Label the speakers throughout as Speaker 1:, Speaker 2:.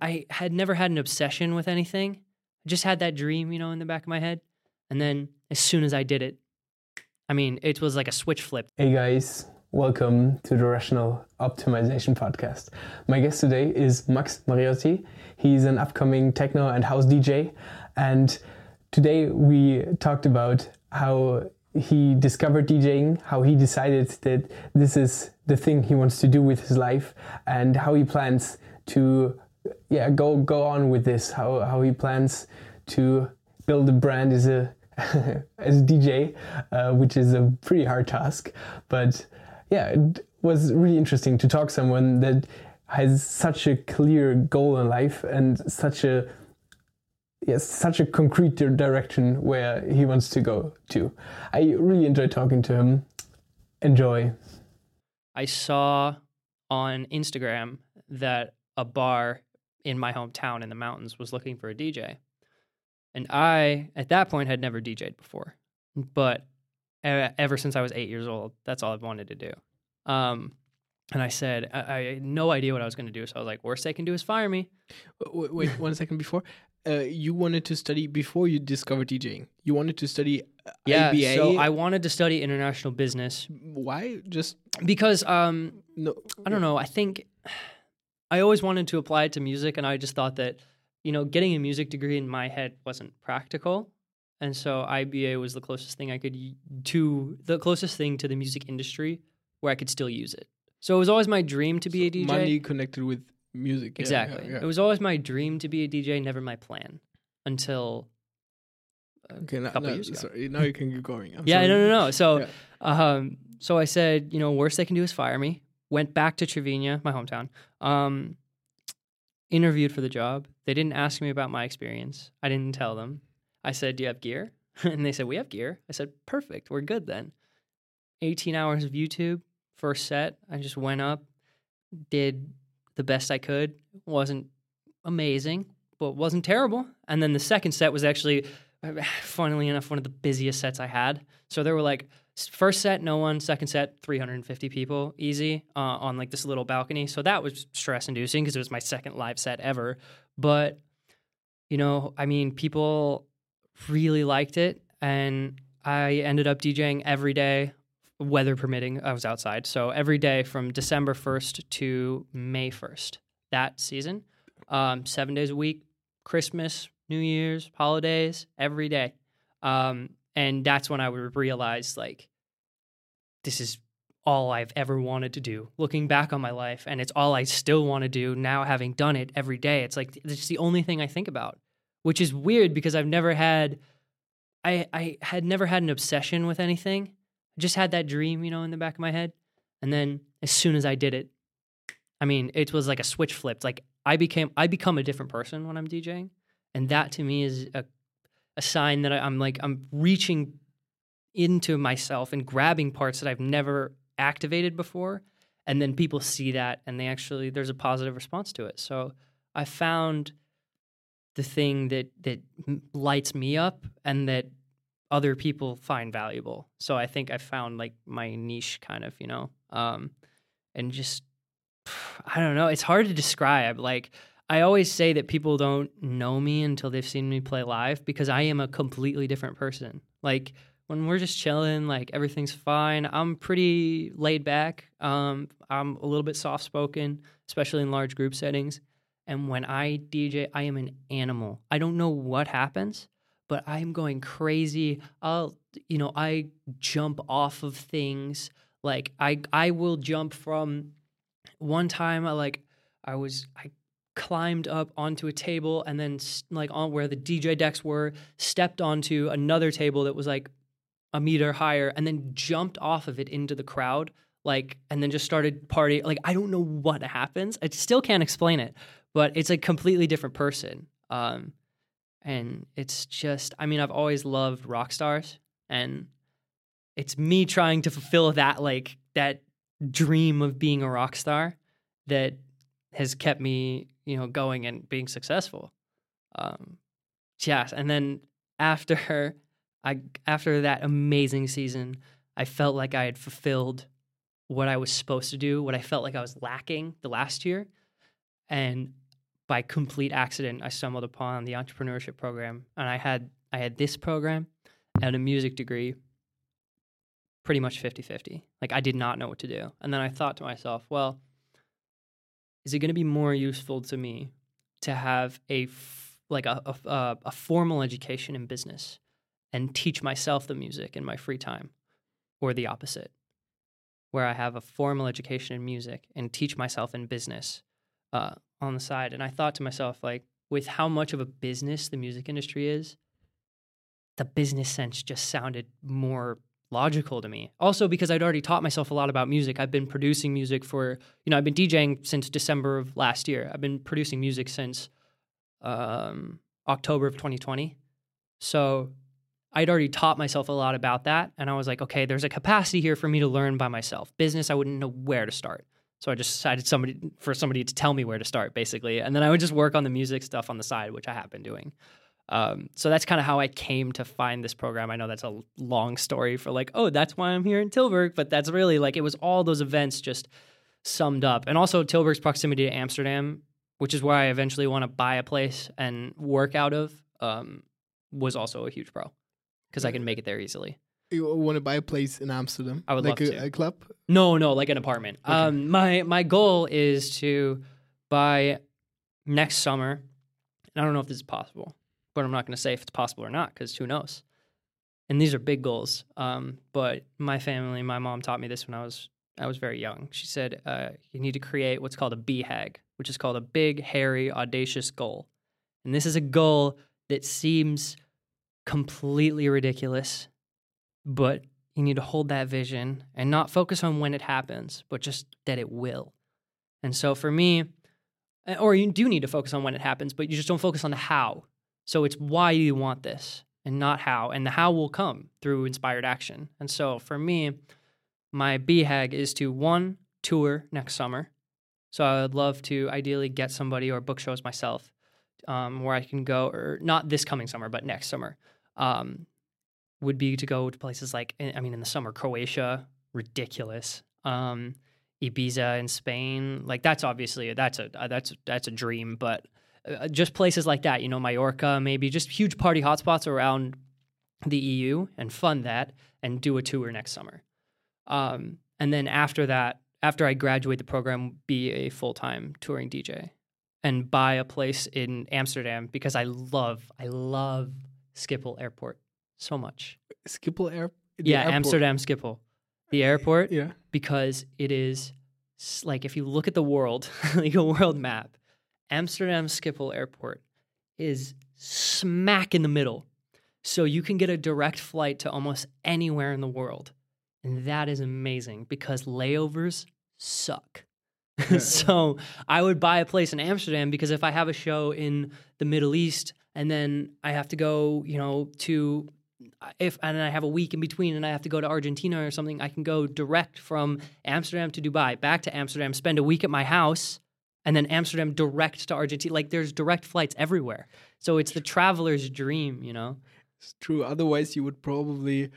Speaker 1: I had never had an obsession with anything. I just had that dream, you know, in the back of my head. And then as soon as I did it, I mean, it was like a switch flip.
Speaker 2: Hey guys, welcome to the Rational Optimization Podcast. My guest today is Max Mariotti. He's an upcoming techno and house DJ. And today we talked about how he discovered DJing, how he decided that this is the thing he wants to do with his life, and how he plans to yeah go go on with this, how how he plans to build a brand as a as a DJ, uh, which is a pretty hard task. But yeah, it was really interesting to talk to someone that has such a clear goal in life and such a yes, such a concrete direction where he wants to go to. I really enjoyed talking to him. Enjoy.
Speaker 1: I saw on Instagram that a bar in my hometown in the mountains was looking for a DJ. And I, at that point, had never DJed before. But ever since I was eight years old, that's all I've wanted to do. Um, and I said, I, I, had no idea what I was going to do. So I was like, worst they can do is fire me.
Speaker 3: Wait, wait one second before. Uh, you wanted to study before you discovered DJing. You wanted to study uh,
Speaker 1: yeah,
Speaker 3: ABA.
Speaker 1: so I wanted to study international business.
Speaker 3: Why? Just
Speaker 1: because um, no, I don't know. I think I always wanted to apply it to music, and I just thought that you know getting a music degree in my head wasn't practical, and so IBA was the closest thing I could to the closest thing to the music industry where I could still use it. So it was always my dream to be
Speaker 3: so
Speaker 1: a DJ.
Speaker 3: Money connected with music.
Speaker 1: Exactly.
Speaker 3: Yeah, yeah,
Speaker 1: It was always my dream to be a DJ, never my plan until a
Speaker 3: okay, now,
Speaker 1: couple years ago.
Speaker 3: Sorry, now you can keep going. I'm
Speaker 1: yeah,
Speaker 3: sorry.
Speaker 1: no, no, no. So,
Speaker 3: Yeah.
Speaker 1: um, so I said, you know, worst they can do is fire me. Went back to Trevina, my hometown. Um, interviewed for the job. They didn't ask me about my experience. I didn't tell them. I said, "Do you have gear?" and they said, "We have gear." I said, "Perfect. We're good then." 18 hours of YouTube, first set. I just went up, did the best I could. wasn't amazing, but wasn't terrible. And then the second set was actually, funnily enough, one of the busiest sets I had. So there were like first set, no one. Second set, 350 people, easy uh, on like this little balcony. So that was stress inducing because it was my second live set ever. But you know, I mean, people really liked it, and I ended up DJing every day weather permitting, I was outside. So every day from December 1st to May 1st, that season, um, seven days a week, Christmas, New Year's, holidays, every day. Um, and that's when I would realize like, this is all I've ever wanted to do. Looking back on my life, and it's all I still want to do now, having done it every day. It's like it's the only thing I think about, which is weird because I've never had, I I had never had an obsession with anything. I just had that dream, you know, in the back of my head. And then as soon as I did it, I mean, it was like a switch flipped. Like I became, I become a different person when I'm DJing, and that to me is a, a sign that I'm like I'm reaching into myself and grabbing parts that I've never activated before, and then people see that and they actually there's a positive response to it. So I found the thing that that lights me up and that other people find valuable. So I think I found like my niche kind of, you know. Um and just I don't know, it's hard to describe. Like I always say that people don't know me until they've seen me play live because I am a completely different person. Like when we're just chilling, like everything's fine. I'm pretty laid back. Um, I'm a little bit soft spoken, especially in large group settings. And when I DJ, I am an animal. I don't know what happens, but I'm going crazy. I'll, you know, I jump off of things. Like I, I will jump from. One time, I like, I was, I climbed up onto a table and then like on where the DJ decks were, stepped onto another table that was like a meter higher, and then jumped off of it into the crowd. Like, and then just started partying. Like, I don't know what happens. I still can't explain it, but it's a completely different person. Um, and it's just, I mean, I've always loved rock stars, and it's me trying to fulfill that, like, that dream of being a rock star that has kept me, you know, going and being successful. Um, yes, and then after I after that amazing season, I felt like I had fulfilled what I was supposed to do, what I felt like I was lacking the last year, and by complete accident, I stumbled upon the entrepreneurship program, and I had I had this program and a music degree pretty much 50-50. Like I did not know what to do. And then I thought to myself, well, is it going to be more useful to me to have a f- like a, a, a- a formal education in business and teach myself the music in my free time or the opposite? Where i have a formal education in music and teach myself in business uh, on the side. And i thought to myself like with how much of a business the music industry is the business sense just sounded more logical to me also because i'd already taught myself a lot about music i've been producing music for you know i've been djing since december of last year i've been producing music since um, october of 2020 so I'd already taught myself a lot about that. And I was like, okay, there's a capacity here for me to learn by myself. Business, I wouldn't know where to start. So I just decided somebody for somebody to tell me where to start, basically. And then I would just work on the music stuff on the side, which I have been doing. Um, so that's kind of how I came to find this program. I know that's a long story for like, oh, that's why I'm here in Tilburg, but that's really like it was all those events just summed up. And also Tilburg's proximity to Amsterdam, which is where I eventually want to buy a place and work out of, um, was also a huge pro because I can make it there easily.
Speaker 3: You want to buy a place in Amsterdam?
Speaker 1: I would
Speaker 3: like
Speaker 1: love
Speaker 3: a,
Speaker 1: to.
Speaker 3: a club.
Speaker 1: No, no, like an apartment.
Speaker 3: Okay.
Speaker 1: Um, my my goal is to by next summer. And I don't know if this is possible, but I'm not going to say if it's possible or not because who knows. And these are big goals. Um, but my family, my mom taught me this when I was I was very young. She said uh, you need to create what's called a BHAG, which is called a big, hairy, audacious goal. And this is a goal that seems completely ridiculous, but you need to hold that vision and not focus on when it happens, but just that it will. And so for me, or you do need to focus on when it happens, but you just don't focus on the how. So it's why you want this and not how. And the how will come through inspired action. And so for me, my BHAG is to one, tour next summer. So I would love to ideally get somebody or book shows myself um, where I can go, or not this coming summer, but next summer. Um, would be to go to places like, eh, I mean, in the summer, Croatia, ridiculous. Um, Ibiza in Spain, like that's obviously that's a that's that's a dream, but uh, just places like that, you know, Mallorca, maybe just huge party hotspots around the EU, and fund that and do a tour next summer. Um, and then after that, after I graduate the program, be a full time touring DJ and buy a place in Amsterdam because I love I love Schiphol Airport so much.
Speaker 3: Schiphol Air.
Speaker 1: yeah,
Speaker 3: airport.
Speaker 1: Amsterdam Schiphol, the airport,
Speaker 3: Yeah.
Speaker 1: because it is like if you look at the world, like a world map, Amsterdam Schiphol Airport is smack in the middle. So you can get a direct flight to almost anywhere in the world. And that is amazing because layovers suck.
Speaker 3: Yeah.
Speaker 1: so I would buy a place in Amsterdam because if I have a show in the Middle East and then I have to go, you know, to if and I have a week in between and I have to go to Argentina or something, I can go direct from Amsterdam to Dubai, back to Amsterdam, spend a week at my house, and then Amsterdam direct to Argentina. Like there's direct flights everywhere. So it's the traveler's dream, you know?
Speaker 3: It's true. Otherwise, you would probably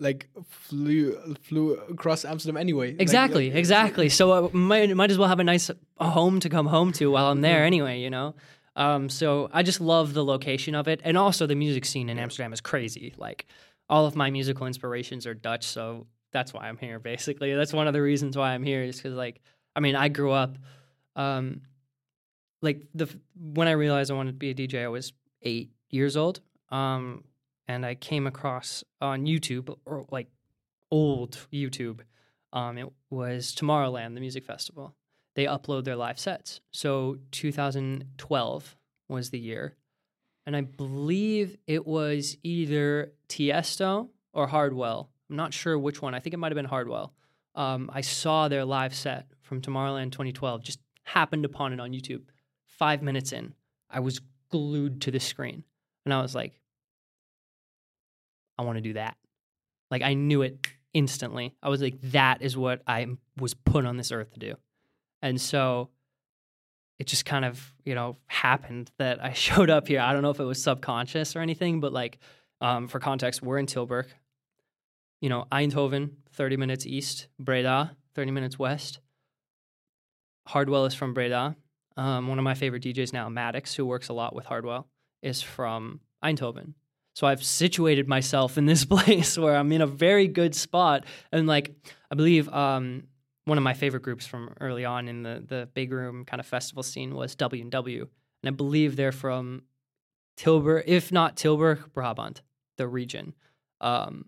Speaker 3: like flew flew across Amsterdam anyway.
Speaker 1: Exactly,
Speaker 3: like-
Speaker 1: exactly. So I might might as well have a nice home to come home to while I'm
Speaker 3: Mm-hmm.
Speaker 1: there anyway, you know. Um, so I just love the location of it, and also the music scene in Amsterdam is crazy. Like all of my musical inspirations are Dutch, so that's why I'm here. Basically, that's one of the reasons why I'm here is because like I mean I grew up, um, like the when I realized I wanted to be a DJ, I was eight years old. Um, and I came across on YouTube or like old YouTube. Um, it was Tomorrowland, the music festival. They upload their live sets. So 2012 was the year, and I believe it was either Tiesto or Hardwell. I'm not sure which one. I think it might have been Hardwell. Um, I saw their live set from Tomorrowland 2012. Just happened upon it on YouTube. Five minutes in, I was glued to the screen, and I was like, I want to do that. Like I knew it instantly. I was like, that is what I was put on this earth to do. And so it just kind of, you know, happened that I showed up here. I don't know if it was subconscious or anything, but like um, for context, we're in Tilburg. You know, Eindhoven, 30 minutes east, Breda, 30 minutes west. Hardwell is from Breda. Um, one of my favorite DJs now, Maddix, who works a lot with Hardwell, is from Eindhoven. So I've situated myself in this place where I'm in a very good spot. And like, I believe um, one of my favorite groups from early on in the the big room kind of festival scene was W and W, and I believe they're from Tilburg, if not Tilburg, Brabant, the region. Um,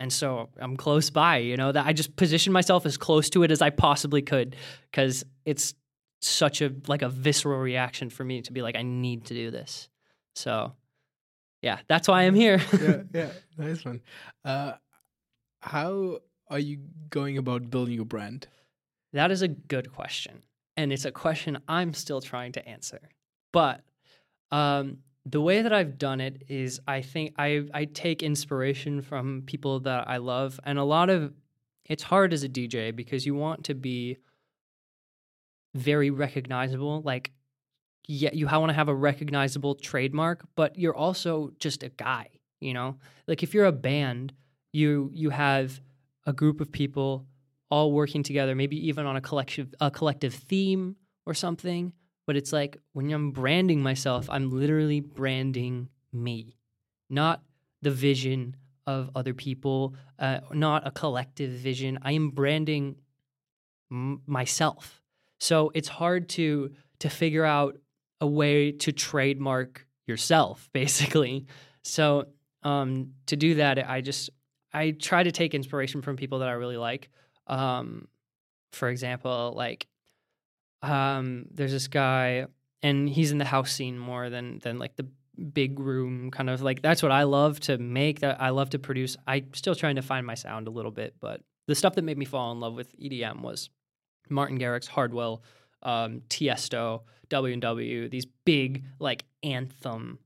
Speaker 1: and so I'm close by, you know, that I just positioned myself as close to it as I possibly could because it's such a like a visceral reaction for me to be like, I need to do this. So yeah, that's why I'm here.
Speaker 3: yeah, yeah, nice one. Uh, how are you going about building your brand?
Speaker 1: that is a good question. And it's a question I'm still trying to answer. But um, the way that I've done it is I think I I take inspiration from people that I love and a lot of it's hard as a DJ because you want to be very recognizable like yeah you want to have a recognizable trademark but you're also just a guy you know? Like if you're a band you you have a group of people all working together maybe even on a collective a collective theme or something but it's like when I'm branding myself, I'm literally branding me, not the vision of other people, uh, not a collective vision. I am branding m- myself. So it's hard to to figure out a way to trademark yourself, basically. So um, to do that, I just I try to take inspiration from people that I really like. Um, for example, like um, there's this guy, and he's in the house scene more than than like the big room kind of like that's what I love to make. That I love to produce. I'm still trying to find my sound a little bit, but the stuff that made me fall in love with EDM was Martin Garrix, Hardwell, um, Tiesto, W and W. These big like anthem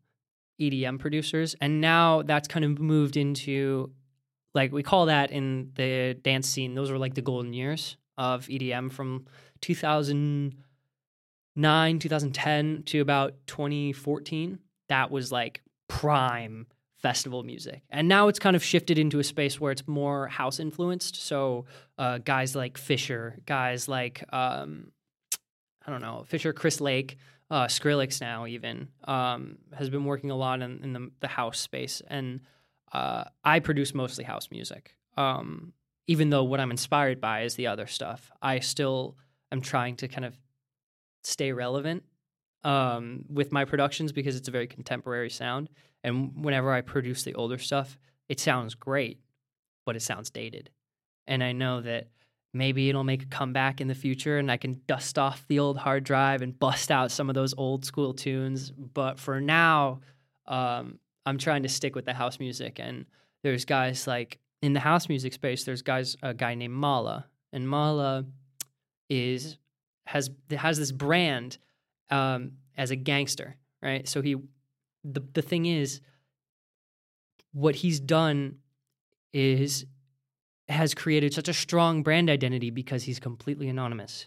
Speaker 1: EDM producers, and now that's kind of moved into like we call that in the dance scene. Those were like the golden years of EDM from 2009, 2010 to about 2014. That was like prime festival music. And now it's kind of shifted into a space where it's more house influenced. So uh, guys like Fisher, guys like, um, I don't know, Fisher, Chris Lake, uh, Skrillex now even um, has been working a lot in, in the, the house space. And uh, I produce mostly house music. Um, even though what I'm inspired by is the other stuff, I still am trying to kind of stay relevant um, with my productions because it's a very contemporary sound. And whenever I produce the older stuff, it sounds great, but it sounds dated. And I know that maybe it'll make a comeback in the future and I can dust off the old hard drive and bust out some of those old school tunes. But for now, um, I'm trying to stick with the house music. And there's guys like in the house music space, there's guys a guy named Malaa, and Malaa is has has this brand um, as a gangster, right? So he the the thing is, what he's done is has created such a strong brand identity because he's completely anonymous.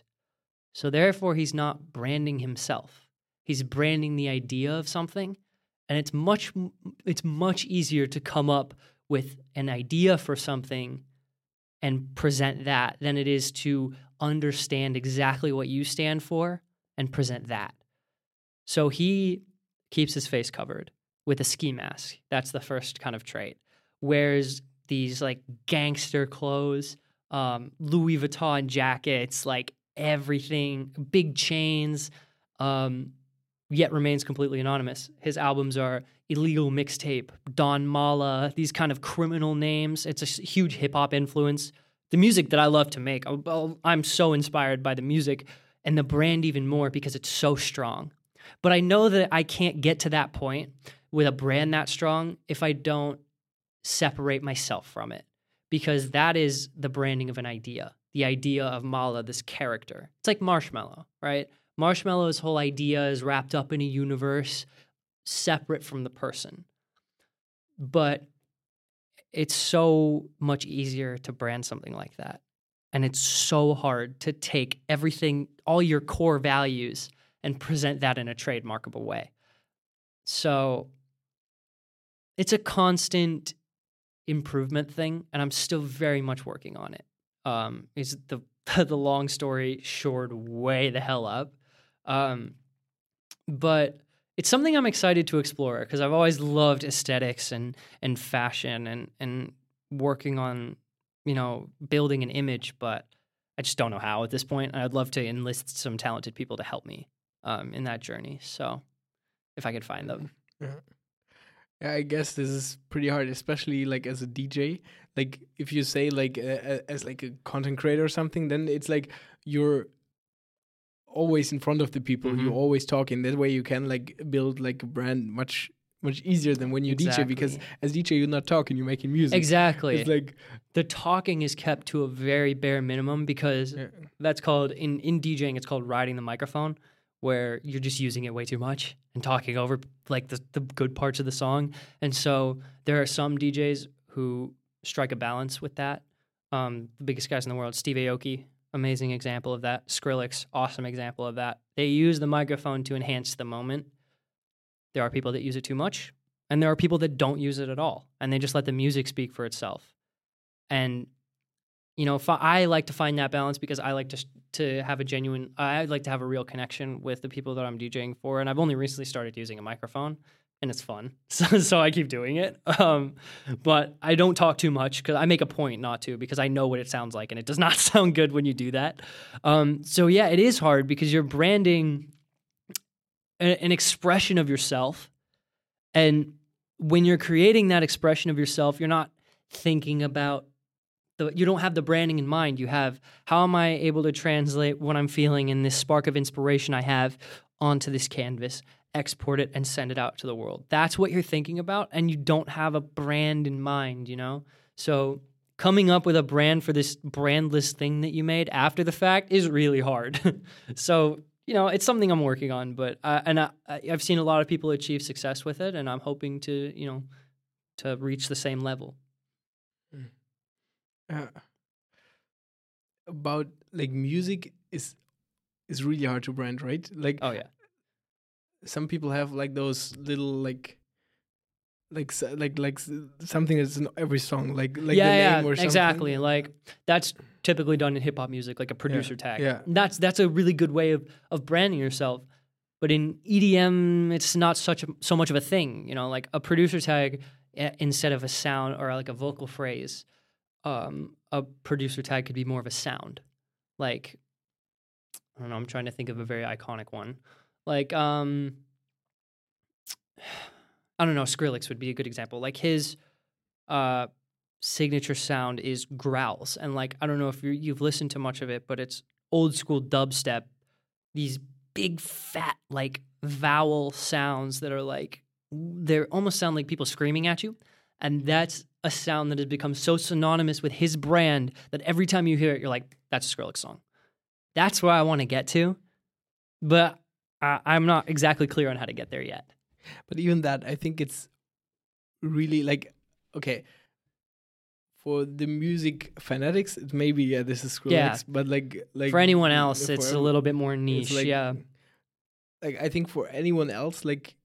Speaker 1: So therefore, he's not branding himself. He's branding the idea of something, and it's much it's much easier to come up with an idea for something and present that than it is to understand exactly what you stand for and present that. So he keeps his face covered with a ski mask. That's the first kind of trait. Wears these like gangster clothes, um, Louis Vuitton jackets, like everything, big chains, um, yet remains completely anonymous. His albums are illegal mixtape, Don Malaa, these kind of criminal names. It's a huge hip hop influence. The music that I love to make, I'm so inspired by the music and the brand even more because it's so strong. But I know that I can't get to that point with a brand that strong if I don't separate myself from it because that is the branding of an idea. The idea of Malaa, this character. It's like Marshmello, right? Marshmello's whole idea is wrapped up in a universe separate from the person. But it's so much easier to brand something like that. And it's so hard to take everything, all your core values, and present that in a trademarkable way. So it's a constant improvement thing, and I'm still very much working on it. Um, is the the long story short way the hell up. Um, but it's something I'm excited to explore because I've always loved aesthetics and and fashion and and working on you know building an image, but I just don't know how at this point. I'd love to enlist some talented people to help me um, in that journey. So if I could find them.
Speaker 3: Yeah, I guess this is pretty hard, especially like as a DJ. Like if you say like uh, as like a content creator or something, then it's like you're always in front of the people.
Speaker 1: Mhm.
Speaker 3: You're always talking. That way you can like build like a brand much much easier than when you DJ because as DJ you're not talking, you're making music.
Speaker 1: Exactly.
Speaker 3: It's like
Speaker 1: the talking is kept to a very bare minimum because
Speaker 3: yeah.
Speaker 1: that's called in in DJing it's called riding the microphone where you're just using it way too much and talking over like the, the good parts of the song and so there are some DJs who strike a balance with that um, the biggest guys in the world Steve Aoki amazing example of that. Skrillex awesome example of that. They use the microphone to enhance the moment. There are people that use it too much and there are people that don't use it at all and they just let the music speak for itself. And you know, I like to find that balance because I like to to have a genuine. I like to have a real connection with the people that I'm DJing for, and I've only recently started using a microphone, and it's fun, so so I keep doing it. Um, but I don't talk too much because I make a point not to because I know what it sounds like, and it does not sound good when you do that. Um, so yeah, it is hard because you're branding a- an expression of yourself, and when you're creating that expression of yourself, you're not thinking about the, you don't have the branding in mind. You have how am I able to translate what I'm feeling and this spark of inspiration I have onto this canvas, export it, and send it out to the world. That's what you're thinking about, and you don't have a brand in mind, you know? So coming up with a brand for this brandless thing that you made after the fact is really hard. so, you know, it's something I'm working on, but uh, and I, I've seen a lot of people achieve success with it, and I'm hoping to, you know, to reach the same level.
Speaker 3: uh, about like music is is really hard to brand, right? Like
Speaker 1: Oh yeah.
Speaker 3: Some people have like those little like like like like something that's in every song like like
Speaker 1: yeah,
Speaker 3: the
Speaker 1: yeah,
Speaker 3: name or something.
Speaker 1: exactly. Like that's typically done in hip hop music, like a producer tag.
Speaker 3: yeah.
Speaker 1: That's that's a really good way of of branding yourself. But in EDM, it's not such a, so much of a thing. You know, like a producer tag eh, instead of a sound or like a vocal phrase. Um, a producer tag could be more of a sound. Like I don't know. I'm trying to think of a very iconic one. Like um, I don't know. Skrillex would be a good example. Like his uh signature sound is growls and like i don't know if you you've listened to much of it but it's old school dubstep these big fat like vowel sounds that are like they almost sound like people screaming at you and that's a sound that has become so synonymous with his brand that every time you hear it you're like that's a skrillex song that's where i want to get to but I, i'm not exactly clear on how to get there yet
Speaker 3: But even that, I think it's really like okay. For the music fanatics, it maybe yeah, this is Skrillex,
Speaker 1: Yeah.
Speaker 3: but like like
Speaker 1: for anyone
Speaker 3: uh,
Speaker 1: else it's a little bit more niche
Speaker 3: like-
Speaker 1: yeah
Speaker 3: Like I think for anyone else, like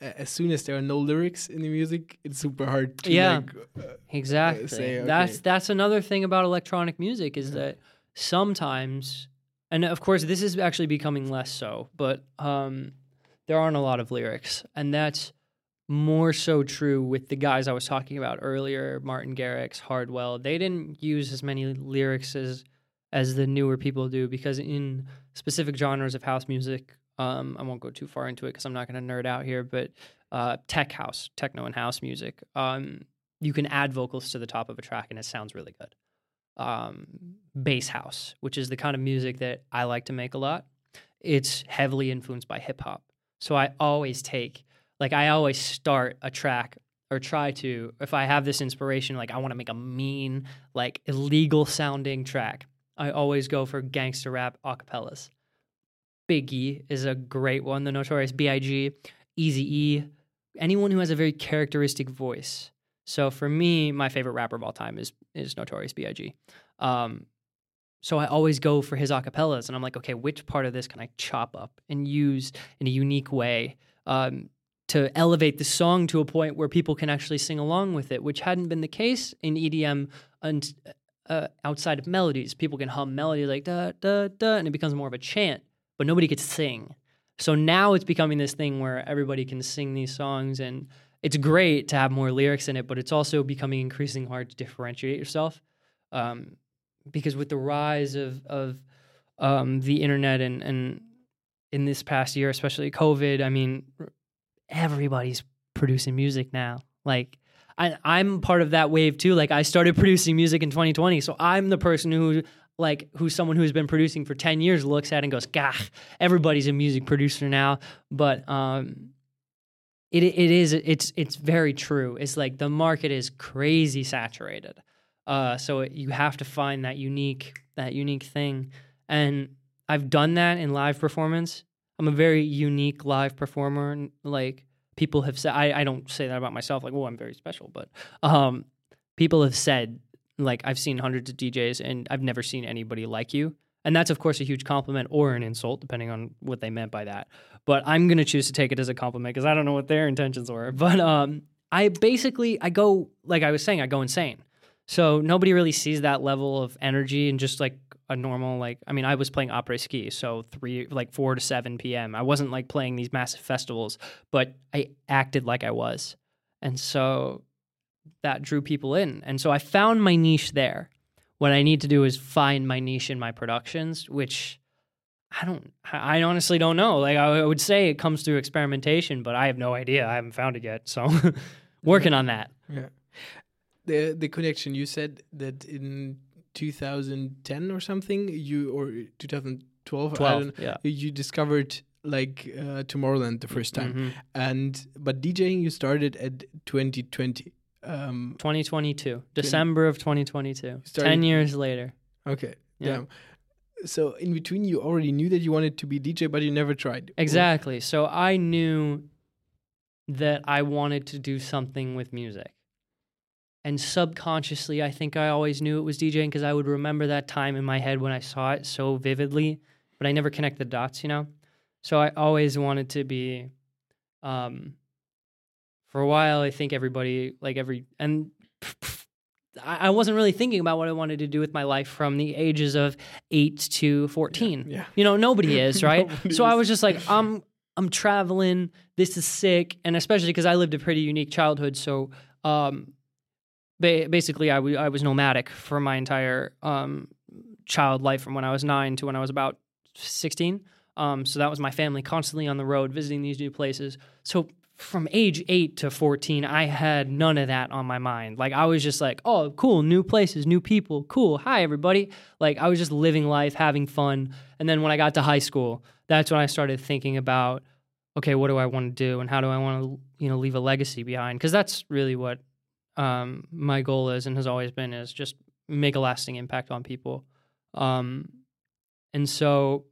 Speaker 3: as soon as there are no lyrics in the music, it's super hard to
Speaker 1: Yeah.
Speaker 3: like, uh,
Speaker 1: Exactly.
Speaker 3: say,
Speaker 1: That's
Speaker 3: okay.
Speaker 1: that's another thing about electronic music is that sometimes, and of course this is actually becoming less so, but um, there aren't a lot of lyrics, and that's more so true with the guys I was talking about earlier, Martin Garrix, Hardwell. They didn't use as many lyrics as as the newer people do because in specific genres of house music, um, I won't go too far into it because I'm not going to nerd out here, but uh, tech house, techno and house music, um, you can add vocals to the top of a track and it sounds really good. Um, bass house, which is the kind of music that I like to make a lot, it's heavily influenced by hip hop. So I always take, like, I always start a track or try to, if I have this inspiration, like, I want to make a mean, like, illegal sounding track, I always go for gangster rap acapellas. Biggie is a great one, the Notorious B.I.G., Easy E, anyone who has a very characteristic voice. So for me, my favorite rapper of all time is is Notorious B.I.G. Um, so I always go for his acapellas, and I'm like, okay, which part of this can I chop up and use in a unique way um, to elevate the song to a point where people can actually sing along with it, which hadn't been the case in EDM and uh, outside of melodies. People can hum melodies like da da da, and it becomes more of a chant, but nobody could sing. So now it's becoming this thing where everybody can sing these songs and it's great to have more lyrics in it, but it's also becoming increasingly hard to differentiate yourself. Um, because with the rise of of um, the internet and and in this past year, especially COVID, I mean, everybody's producing music now. Like I, I'm part of that wave too. Like I started producing music in 2020, so I'm the person who like who's someone who's been producing for 10 years looks at and goes, "Gah, everybody's a music producer now." But um, it it is it's it's very true. It's like the market is crazy saturated. Uh, so it, you have to find that unique that unique thing, and I've done that in live performance. I'm a very unique live performer. and, Like people have said, I, I don't say that about myself. Like, oh, I'm very special, but um, people have said, like, I've seen hundreds of DJs and I've never seen anybody like you. And that's, of course, a huge compliment or an insult, depending on what they meant by that. But I'm going to choose to take it as a compliment because I don't know what their intentions were. But um, I basically, I go, like I was saying, I go insane. So nobody really sees that level of energy and just like a normal like I mean I was playing après-ski so 3 like 4 to 7 p.m. I wasn't like playing these massive festivals but I acted like I was. And so that drew people in. And so I found my niche there. What I need to do is find my niche in my productions which I don't I honestly don't know. Like I would say it comes through experimentation but I have no idea. I haven't found it yet. So working on that.
Speaker 3: Yeah. The the connection you said that in 2010 or something you or 2012 I
Speaker 1: 12.
Speaker 3: don't,
Speaker 1: Yeah.
Speaker 3: you discovered like uh, Tomorrowland the first time
Speaker 1: Mhm.
Speaker 3: and but DJing you started at 2020 um
Speaker 1: 2022, December of 2022. 10 years later.
Speaker 3: okay
Speaker 1: Yeah.
Speaker 3: damn so in between you already knew that you wanted to be DJ but you never tried
Speaker 1: Exactly. So I knew that I wanted to do something with music. And subconsciously, I think I always knew it was DJing because I would remember that time in my head when I saw it so vividly, but I never connect the dots, you know? So I always wanted to be, um, for a while, I think everybody, like every, and I I wasn't really thinking about what I wanted to do with my life from the ages of eight to 14.
Speaker 3: yeah
Speaker 1: You know, nobody is, right?
Speaker 3: Nobody
Speaker 1: so I was just like, I'm I'm traveling. This is sick, and especially because I lived a pretty unique childhood. So, um, ba- basically, I was nomadic for my entire um child life from when I was nine to when I was about sixteen. Um, so that was my family constantly on the road visiting these new places. So from age eight to 14, I had none of that on my mind. Like, I was just like, oh, cool, new places, new people, cool. Hi, everybody. Like, I was just living life, having fun. And then when I got to high school, that's when I started thinking about, okay, what do I want to do? And how do I want to, you know, leave a legacy behind? Because that's really what um, my goal is and has always been is just make a lasting impact on people. Um, and so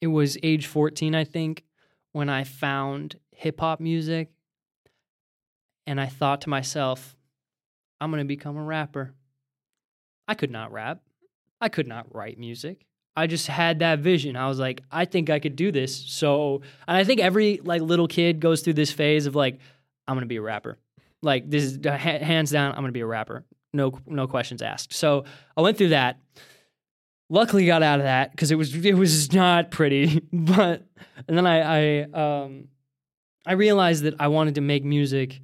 Speaker 1: it was age 14, I think, when I found hip hop music. And I thought to myself, I'm going to become a rapper. I could not rap. I could not write music. I just had that vision. I was like, I think I could do this. So, and I think every like little kid goes through this phase of like, I'm going to be a rapper. Like this is hands down, I'm going to be a rapper. No, no questions asked. So I went through that. Luckily, got out of that because it was it was not pretty. But and then I I um I realized that I wanted to make music,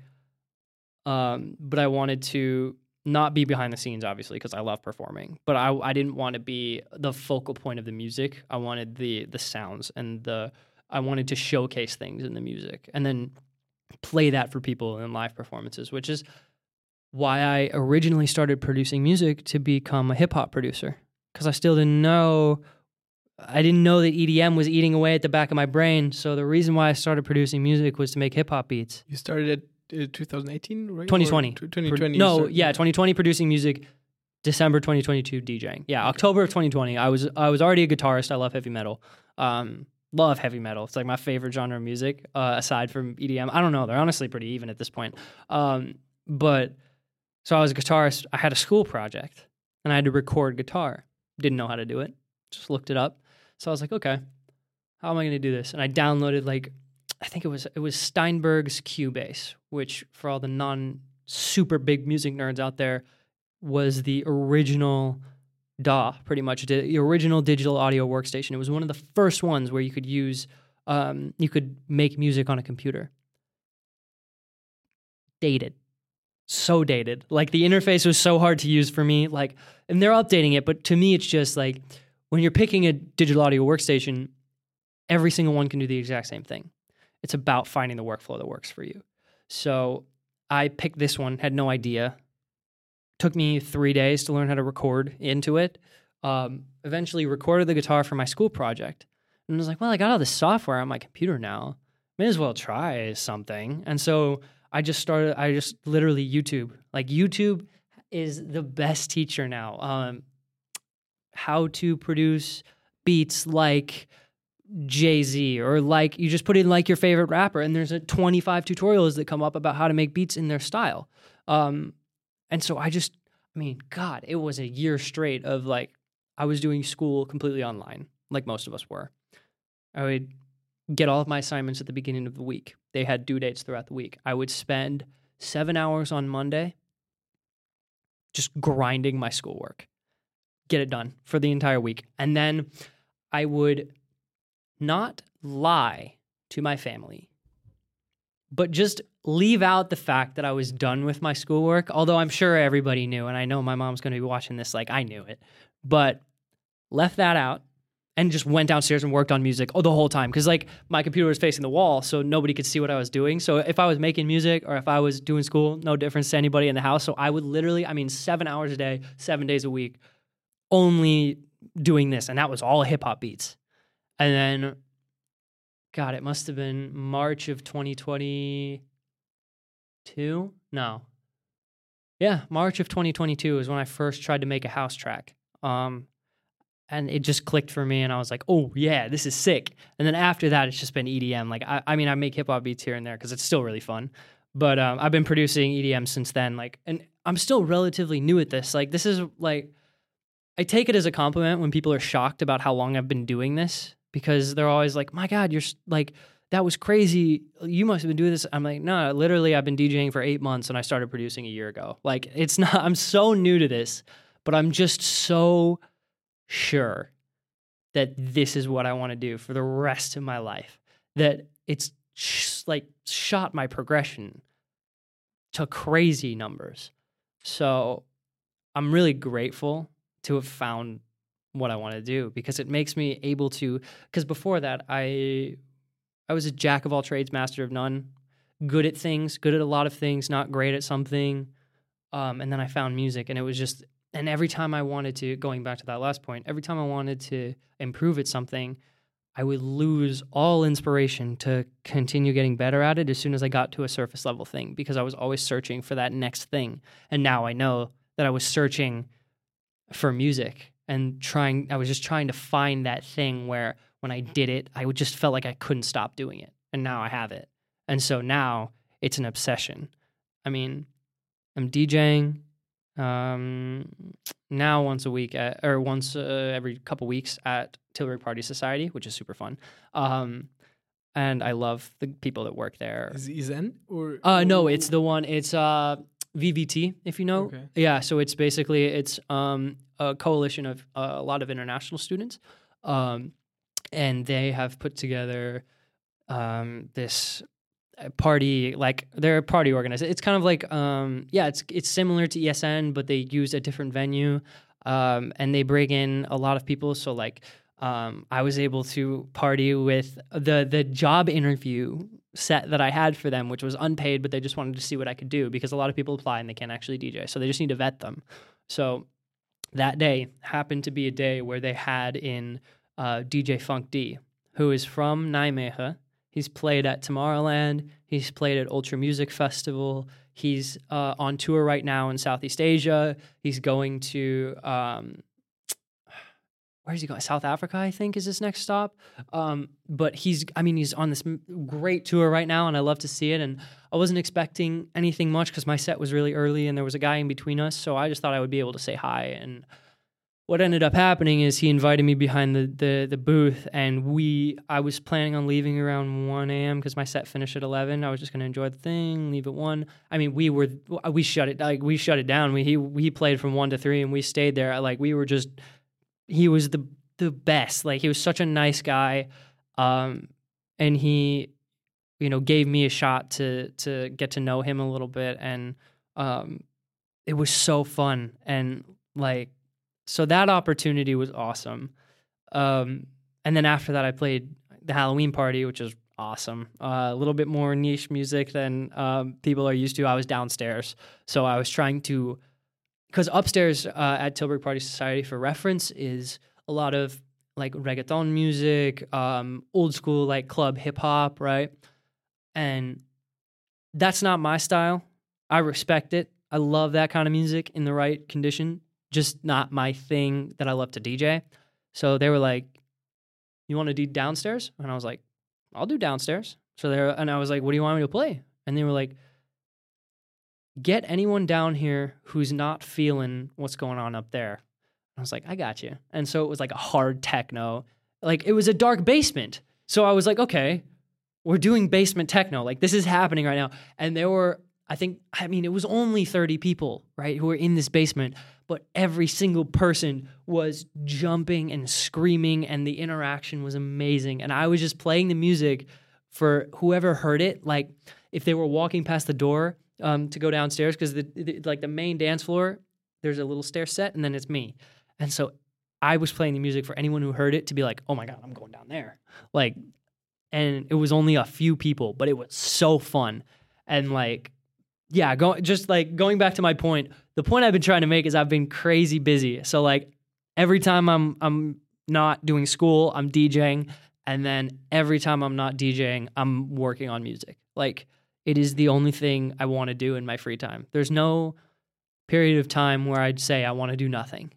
Speaker 1: um, but I wanted to not be behind the scenes, obviously, because I love performing. But I I didn't want to be the focal point of the music. I wanted the the sounds and the I wanted to showcase things in the music and then play that for people in live performances, which is why I originally started producing music to become a hip hop producer because I still didn't know. I didn't know that EDM was eating away at the back of my brain. So the reason why I started producing music was to make hip hop beats.
Speaker 3: you started at uh, 2018 right Or
Speaker 1: 2020.
Speaker 3: tw- 2020 you
Speaker 1: no,
Speaker 3: started-
Speaker 1: yeah, 2020 producing music, December 2022 DJing. Yeah, October of 2020. I was I was already a guitarist. I love heavy metal. Um, love heavy metal. It's like my favorite genre of music uh, aside from EDM. I don't know. They're honestly pretty even at this point. Um, but so I was a guitarist. I had a school project and I had to record guitar. Didn't know how to do it. Just looked it up. So I was like, okay, how am I going to do this? And I downloaded like I think it was it was Steinberg's Cubase, which for all the non super big music nerds out there was the original DAW, pretty much the original digital audio workstation. It was one of the first ones where you could use um, you could make music on a computer. Dated, so dated. Like the interface was so hard to use for me. Like, and they're updating it, but to me, it's just like when you're picking a digital audio workstation, every single one can do the exact same thing. It's about finding the workflow that works for you. So I picked this one, had no idea. Took me three days to learn how to record into it. Um, eventually recorded the guitar for my school project. And I was like, well, I got all this software on my computer now. May as well try something. And so I just started, I just literally YouTube. Like YouTube is the best teacher now. Um, how to produce beats like Jay Z or like you just put in like your favorite rapper, and there's a 25 tutorials that come up about how to make beats in their style. Um, and so I just, I mean, God, it was a year straight of like I was doing school completely online, like most of us were. I would get all of my assignments at the beginning of the week. They had due dates throughout the week. I would spend seven hours on Monday just grinding my schoolwork, get it done for the entire week. And then I would not lie to my family, but just leave out the fact that I was done with my schoolwork. Although I'm sure everybody knew, and I know my mom's going to be watching this like I knew it, but left that out and just went downstairs and worked on music oh, the whole time because like my computer was facing the wall so nobody could see what i was doing so if i was making music or if i was doing school no difference to anybody in the house so i would literally i mean seven hours a day seven days a week only doing this and that was all hip-hop beats. And then god it must have been march of 2022 no. Yeah march of 2022 is when i first tried to make a house track. Um, and it just clicked for me and i was like oh yeah this is sick. And then after that it's just been edm like i, I mean i make hip-hop beats here and there because it's still really fun. But um, i've been producing edm since then like and i'm still relatively new at this. Like this is like i take it as a compliment when people are shocked about how long i've been doing this because they're always like my god you're like that was crazy you must have been doing this i'm like no literally i've been djing for eight months and i started producing a year ago like it's not i'm so new to this but i'm just so sure that this is what I want to do for the rest of my life. That it's sh- like shot my progression to crazy numbers. So I'm really grateful to have found what I want to do because it makes me able to because before that I I was a jack of all trades, master of none, good at things, good at a lot of things, not great at something. Um, and then I found music and it was just and every time I wanted to, going back to that last point, every time I wanted to improve at something, I would lose all inspiration to continue getting better at it as soon as I got to a surface level thing because I was always searching for that next thing. And now I know that I was searching for music and trying, I was just trying to find that thing where when I did it, I would just felt like I couldn't stop doing it. And now I have it. And so now it's an obsession. I mean, I'm DJing, um, now once a week at, or once uh, every couple weeks at Tilburg Party Society, which is super fun. Um, and I love the people that work there.
Speaker 3: Is it Zen or?
Speaker 1: Uh, no, it's the one. It's uh VVT, if you know.
Speaker 3: Okay.
Speaker 1: Yeah, so it's basically it's um a coalition of uh, a lot of international students, um, and they have put together um this party like they're a party organizer. It's kind of like um yeah, it's it's similar to ESN, but they use a different venue. Um and they bring in a lot of people. So like um I was able to party with the the job interview set that I had for them, which was unpaid, but they just wanted to see what I could do because a lot of people apply and they can't actually DJ. So they just need to vet them. So that day happened to be a day where they had in uh, DJ Funk D, who is from Nijmegen He's played at Tomorrowland. He's played at Ultra Music Festival. He's uh, on tour right now in Southeast Asia. He's going to um, where's he going? South Africa, I think, is his next stop. Um, but he's, I mean, he's on this great tour right now, and I love to see it. And I wasn't expecting anything much because my set was really early, and there was a guy in between us, so I just thought I would be able to say hi and what ended up happening is he invited me behind the, the, the booth and we I was planning on leaving around 1 a.m. because my set finished at 11. I was just going to enjoy the thing, leave at 1. I mean, we were we shut it like we shut it down. We he we played from 1 to 3 and we stayed there like we were just he was the the best. Like he was such a nice guy. Um and he, you know, gave me a shot to to get to know him a little bit, and um, it was so fun, and like, so that opportunity was awesome. Um, and then after that, I played the Halloween party, which was awesome. Uh, a little bit more niche music than um, people are used to. I was downstairs, so I was trying to, because upstairs uh, at Tilburg Party Society, for reference, is a lot of like reggaeton music, um, old school like club hip hop, right? And that's not my style. I respect it. I love that kind of music in the right condition. Just not my thing that I love to DJ. So they were like, "You want to do downstairs?" And I was like, "I'll do downstairs." So there, and I was like, "What do you want me to play?" And they were like, "Get anyone down here who's not feeling what's going on up there." I was like, "I got you." And so it was like a hard techno, like it was a dark basement. So I was like, "Okay, we're doing basement techno. Like this is happening right now." And there were, I think, I mean, it was only thirty people, right, who were in this basement but every single person was jumping and screaming and the interaction was amazing and i was just playing the music for whoever heard it like if they were walking past the door um, to go downstairs because the, the, like the main dance floor there's a little stair set and then it's me and so i was playing the music for anyone who heard it to be like oh my god i'm going down there like and it was only a few people but it was so fun and like yeah, go, just like going back to my point, the point I've been trying to make is I've been crazy busy. So like every time I'm I'm not doing school, I'm DJing, and then every time I'm not DJing, I'm working on music. Like it is the only thing I want to do in my free time. There's no period of time where I'd say I want to do nothing.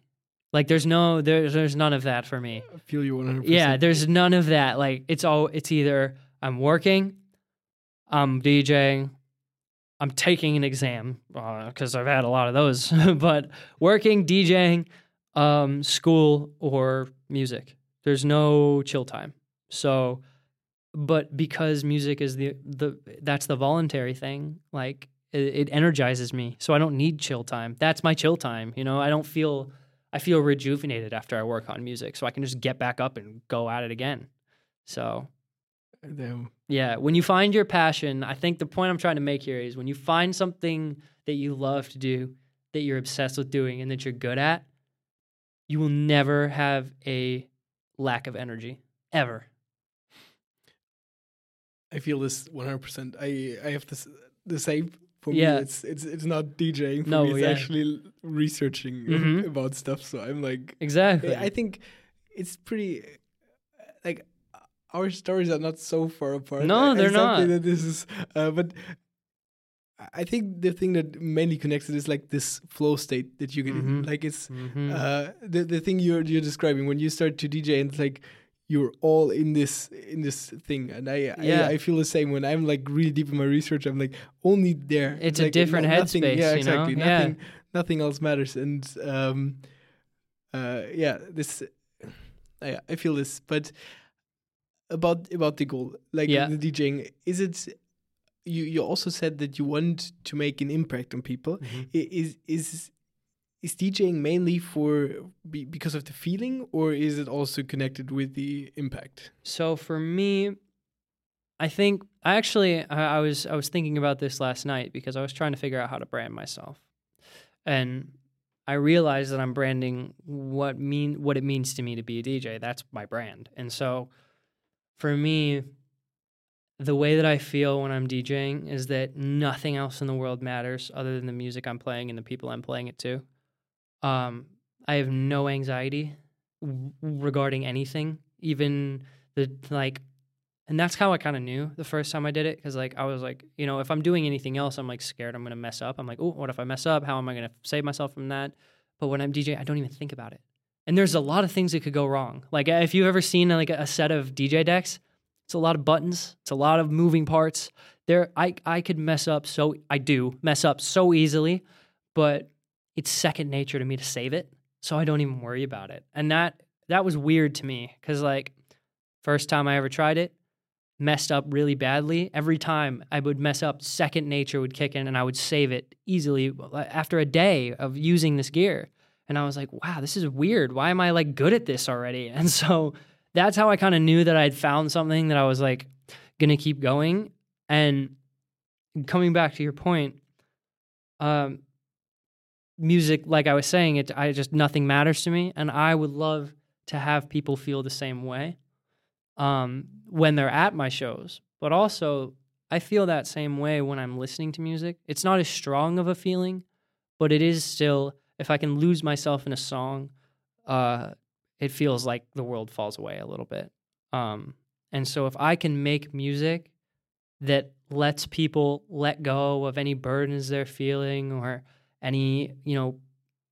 Speaker 1: Like there's no there's there's none of that for me.
Speaker 3: I feel you 100%.
Speaker 1: Yeah, there's none of that. Like it's all it's either I'm working, I'm DJing, I'm taking an exam because uh, I've had a lot of those, but working, DJing, um, school, or music. There's no chill time. So, but because music is the the that's the voluntary thing. Like it, it energizes me, so I don't need chill time. That's my chill time. You know, I don't feel I feel rejuvenated after I work on music, so I can just get back up and go at it again. So
Speaker 3: Damn.
Speaker 1: Yeah, when you find your passion, I think the point I'm trying to make here is when you find something that you love to do, that you're obsessed with doing, and that you're good at, you will never have a lack of energy ever.
Speaker 3: I feel this 100%. I I have this the same for
Speaker 1: Yeah.
Speaker 3: me. It's it's it's not DJing for
Speaker 1: No,
Speaker 3: me. It's
Speaker 1: yeah.
Speaker 3: actually researching
Speaker 1: Mhm.
Speaker 3: about stuff. So I'm like
Speaker 1: Exactly.
Speaker 3: I think it's pretty like our stories are not so far apart.
Speaker 1: No,
Speaker 3: I-
Speaker 1: they're not.
Speaker 3: That this is, uh, but I think the thing that mainly connects it is like this flow state that you get in.
Speaker 1: Mhm.
Speaker 3: Like it's
Speaker 1: Mhm.
Speaker 3: uh, the the thing you're you're describing when you start to DJ and it's like you're all in this in this thing and I,
Speaker 1: Yeah.
Speaker 3: I I feel the same when I'm like really deep in my research I'm like only there
Speaker 1: It's a different
Speaker 3: no- nothing,
Speaker 1: headspace,
Speaker 3: yeah
Speaker 1: you know?
Speaker 3: exactly
Speaker 1: Yeah.
Speaker 3: nothing nothing else matters and um uh yeah this I I feel this but about about the goal like
Speaker 1: Yeah.
Speaker 3: the DJing is it you you also said that you want to make an impact on people
Speaker 1: Mhm.
Speaker 3: Is is is DJing mainly for be, because of the feeling, or is it also connected with the impact?
Speaker 1: So for me, I think I actually I, I was I was thinking about this last night because I was trying to figure out how to brand myself, and I realized that I'm branding what mean what it means to me to be a DJ. That's my brand, and so for me, the way that I feel when I'm DJing is that nothing else in the world matters other than the music I'm playing and the people I'm playing it to. Um, I have no anxiety w- regarding anything, even the like, and that's how I kind of knew the first time I did it because like I was like, you know, if I'm doing anything else, I'm like scared I'm gonna mess up. I'm like, oh, what if I mess up? How am I gonna save myself from that? But when I'm DJing, I don't even think about it. And there's a lot of things that could go wrong. Like if you've ever seen like a set of DJ decks, it's a lot of buttons, it's a lot of moving parts. There, I I could mess up so I do mess up so easily, but it's second nature to me to save it, so I don't even worry about it. And that that was weird to me because like first time I ever tried it, messed up really badly. Every time I would mess up, second nature would kick in, and I would save it easily after a day of using this gear. And I was like, wow, this is weird. Why am I like good at this already? And so that's how I kind of knew that I'd found something that I was like, going to keep going. And coming back to your point, um, music, like I was saying, it I just nothing matters to me, and I would love to have people feel the same way um, when they're at my shows. But also, I feel that same way when I'm listening to music. It's not as strong of a feeling, but it is still. If I can lose myself in a song, uh, it feels like the world falls away a little bit. Um, and so, if I can make music that lets people let go of any burdens they're feeling or any, you know,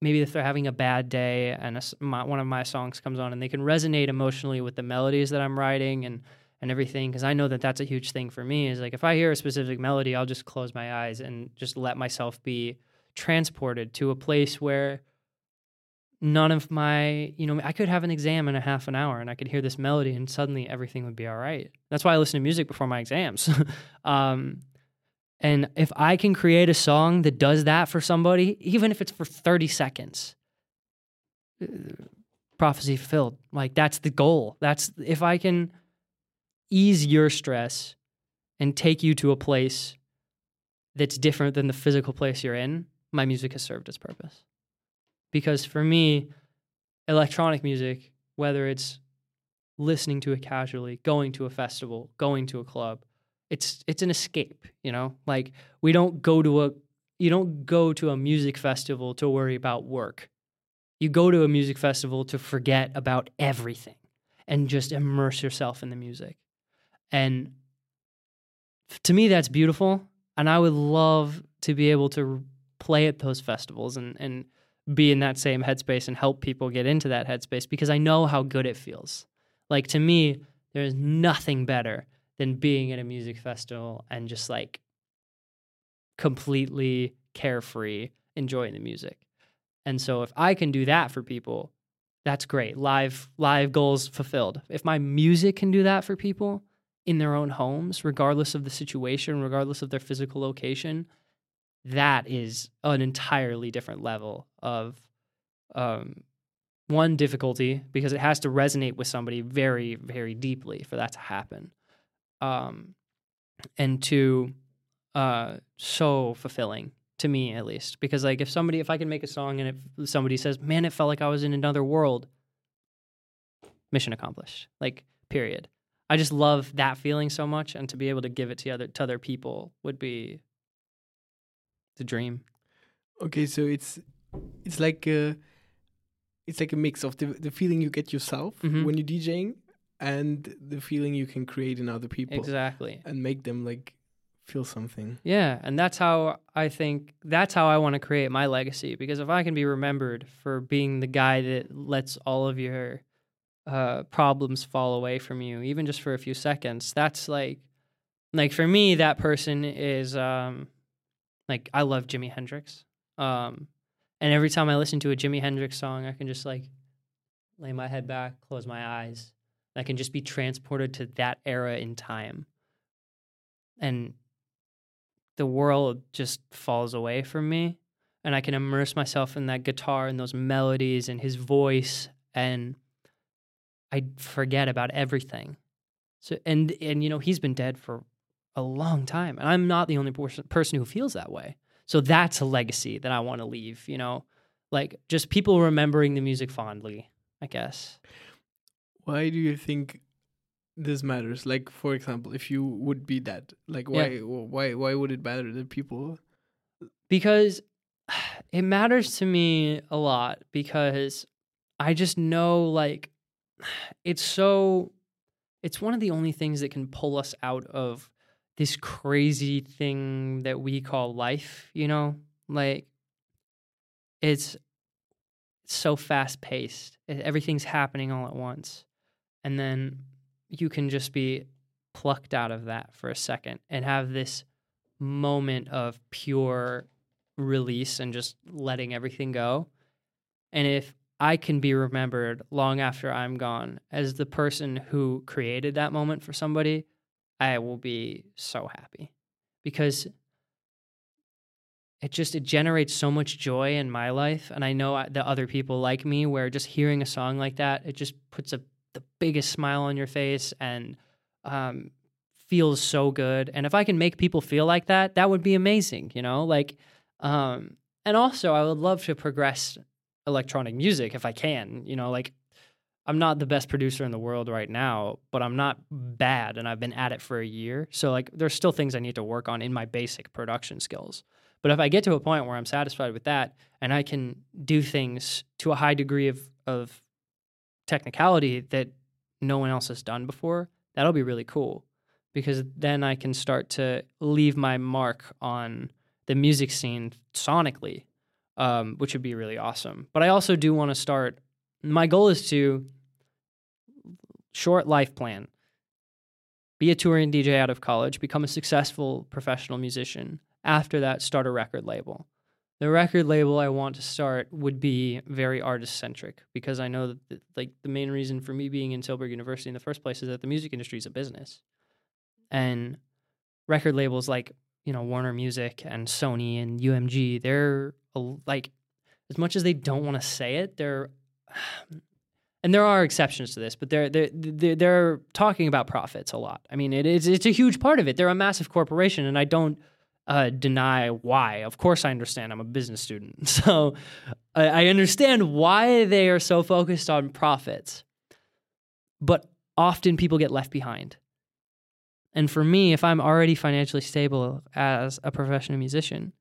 Speaker 1: maybe if they're having a bad day and a, my, one of my songs comes on and they can resonate emotionally with the melodies that I'm writing and and everything because I know that that's a huge thing for me is like if I hear a specific melody I'll just close my eyes and just let myself be transported to a place where none of my you know i could have an exam in a half an hour and i could hear this melody and suddenly everything would be all right. That's why i listen to music before my exams. Um, and if i can create a song that does that for somebody even if it's for 30 seconds uh, prophecy fulfilled like that's the goal. That's if i can ease your stress and take you to a place that's different than the physical place you're in my music has served its purpose. Because for me, electronic music, whether it's listening to it casually, going to a festival, going to a club, it's it's an escape, you know? Like we don't go to a you don't go to a music festival to worry about work. You go to a music festival to forget about everything and just immerse yourself in the music. And to me that's beautiful and I would love to be able to play at those festivals and and be in that same headspace and help people get into that headspace because I know how good it feels. Like to me, there's nothing better than being at a music festival and just like completely carefree, enjoying the music. And so if I can do that for people, that's great. Live live goals fulfilled. If my music can do that for people in their own homes, regardless of the situation, regardless of their physical location, that is an entirely different level of um, one difficulty because it has to resonate with somebody very very deeply for that to happen um, and two uh, so fulfilling to me at least because like if somebody if i can make a song and if somebody says man it felt like i was in another world mission accomplished like period i just love that feeling so much and to be able to give it to other to other people would be the dream.
Speaker 3: Okay, so it's it's like a it's like a mix of the the feeling you get yourself
Speaker 1: Mhm.
Speaker 3: when you're DJing and the feeling you can create in other people
Speaker 1: Exactly.
Speaker 3: and make them like feel something.
Speaker 1: Yeah, and that's how I think that's how I want to create my legacy because if I can be remembered for being the guy that lets all of your uh, problems fall away from you, even just for a few seconds, that's like, like for me, that person is um, like I love Jimi Hendrix, um, and every time I listen to a Jimi Hendrix song, I can just like lay my head back, close my eyes, I can just be transported to that era in time, and the world just falls away from me and I can immerse myself in that guitar and those melodies and his voice and I forget about everything. So and and you know he's been dead for a long time and I'm not the only person person who feels that way. So that's a legacy that I want to leave, you know. Like just people remembering the music fondly, I guess.
Speaker 3: Why do you think this matters? Like for example, if you would be dead, like
Speaker 1: Yeah.
Speaker 3: why why why would it matter that people
Speaker 1: because it matters to me a lot because I just know like it's so it's one of the only things that can pull us out of this crazy thing that we call life, you know? Like it's so fast paced. Everything's happening all at once. And then you can just be plucked out of that for a second and have this moment of pure release and just letting everything go. And if I can be remembered long after I'm gone as the person who created that moment for somebody, I will be so happy because it just it generates so much joy in my life and I know that other people like me where just hearing a song like that it just puts a the biggest smile on your face and um, feels so good. And if I can make people feel like that, that would be amazing, you know? Like um and also I would love to progress electronic music if I can, you know, like I'm not the best producer in the world right now, but I'm not bad and I've been at it for a year. So like there's still things I need to work on in my basic production skills. But if I get to a point where I'm satisfied with that and I can do things to a high degree of of technicality that no one else has done before, that'll be really cool because then I can start to leave my mark on the music scene sonically, um, which would be really awesome. But I also do want to start. My goal is to short life plan. Be a touring DJ out of college, become a successful professional musician. After that, start a record label. The record label I want to start would be very artist centric because I know that like the main reason for me being in Tilburg University in the first place is that the music industry is a business. And record labels like, you know, Warner Music and Sony and UMG, they're like as much as they don't want to say it, they're and there are exceptions to this, but they're they're they're, they're talking about profits a lot. I mean, it is it's a huge part of it. They're a massive corporation, and I don't uh, deny why. Of course, I understand. I'm a business student, so I, I understand why they are so focused on profits. But often people get left behind. And for me, if I'm already financially stable as a professional musician,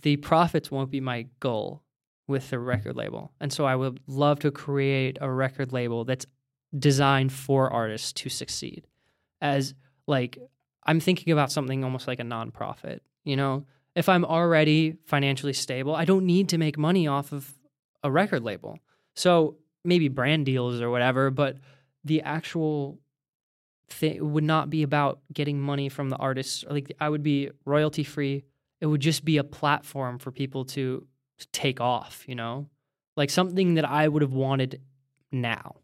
Speaker 1: the profits won't be my goal with the record label. And so I would love to create a record label that's designed for artists to succeed. As like I'm thinking about something almost like a nonprofit, you know? If I'm already financially stable, I don't need to make money off of a record label. So maybe brand deals or whatever, but the actual thing would not be about getting money from the artists. Like I would be royalty free. It would just be a platform for people to take off, you know? Like something that I would have wanted now.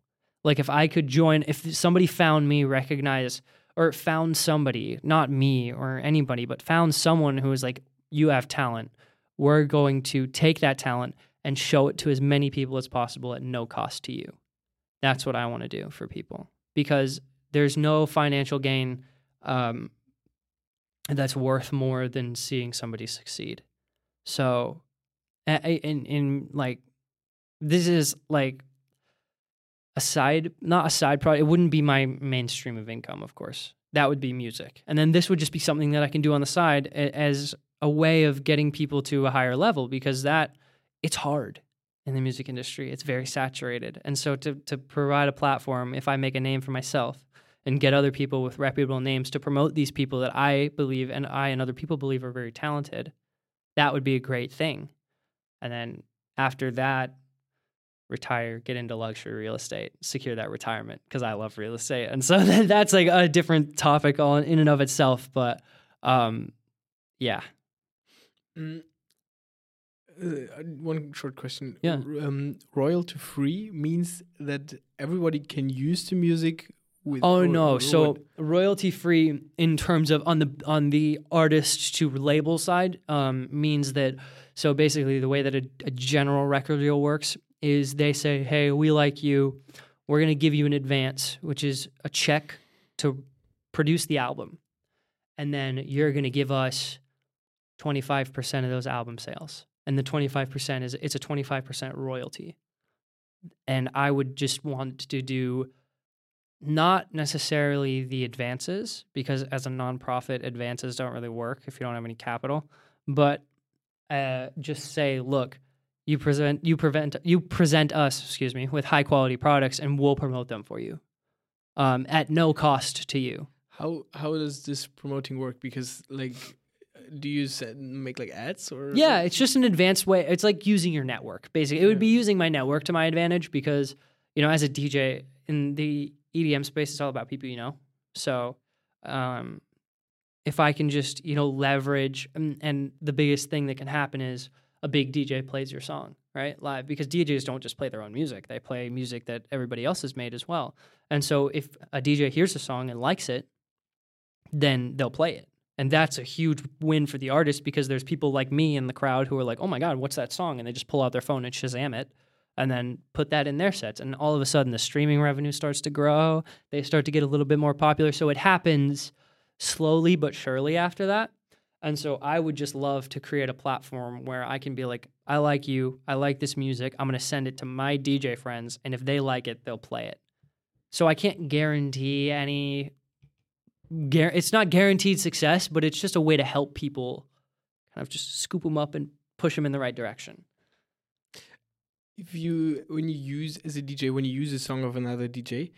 Speaker 1: Like if I could join, if somebody found me, recognize, or found somebody, not me or anybody, but found someone who was like, you have talent. We're going to take that talent and show it to as many people as possible at no cost to you. That's what I want to do for people because there's no financial gain um, that's worth more than seeing somebody succeed. So in in like this is like a side not a side project it wouldn't be my main stream of income of course. That would be music. And then this would just be something that i can do on the side as a way of getting people to a higher level because that it's hard in the music industry. It's very saturated. And so to to provide a platform if i make a name for myself and get other people with reputable names to promote these people that i believe and i and other people believe are very talented that would be a great thing. And then after that retire get into luxury real estate secure that retirement because i love real estate. And so that's like a different topic on in and of itself but um yeah.
Speaker 3: Mm. uh, one short question.
Speaker 1: Yeah.
Speaker 3: Um, royalty free means that everybody can use the music with
Speaker 1: oh no. so royalty free in terms of on the on the artist to label side um means that so basically, the way that a, a general record deal works is they say, "Hey, we like you. We're going to give you an advance, which is a check to produce the album, and then you're going to give us 25% of those album sales." And the 25% is it's a 25% royalty. And I would just want to do not necessarily the advances because as a nonprofit advances don't really work if you don't have any capital but uh, just say, look, you present you prevent you present us, excuse me, with high quality products, and we'll promote them for you um, at no cost to you.
Speaker 3: How how does this promoting work? Because like, do you set, make like ads or?
Speaker 1: Yeah, it's just an advanced way. It's like using your network. Basically, it would be using my network to my advantage because you know, as a DJ in the EDM space, it's all about people you know. So, um, if I can just, you know, leverage and, and, the biggest thing that can happen is a big DJ plays your song, right? Live because DJs don't just play their own music. They play music that everybody else has made as well. And so if a DJ hears a song and likes it, then they'll play it. And that's a huge win for the artist because there's people like me in the crowd who are like, "Oh my god, what's that song?" and they just pull out their phone and Shazam it and then put that in their sets and all of a sudden the streaming revenue starts to grow. They start to get a little bit more popular. So it happens slowly but surely after that. And so I would just love to create a platform where I can be like, I like you, I like this music, I'm going to send it to my DJ friends, and if they like it, they'll play it. So I can't guarantee any. It's not guaranteed success, but it's just a way to help people kind of just scoop them up and push them in the right direction.
Speaker 3: if you when you use as a DJ when you use a song of another DJ,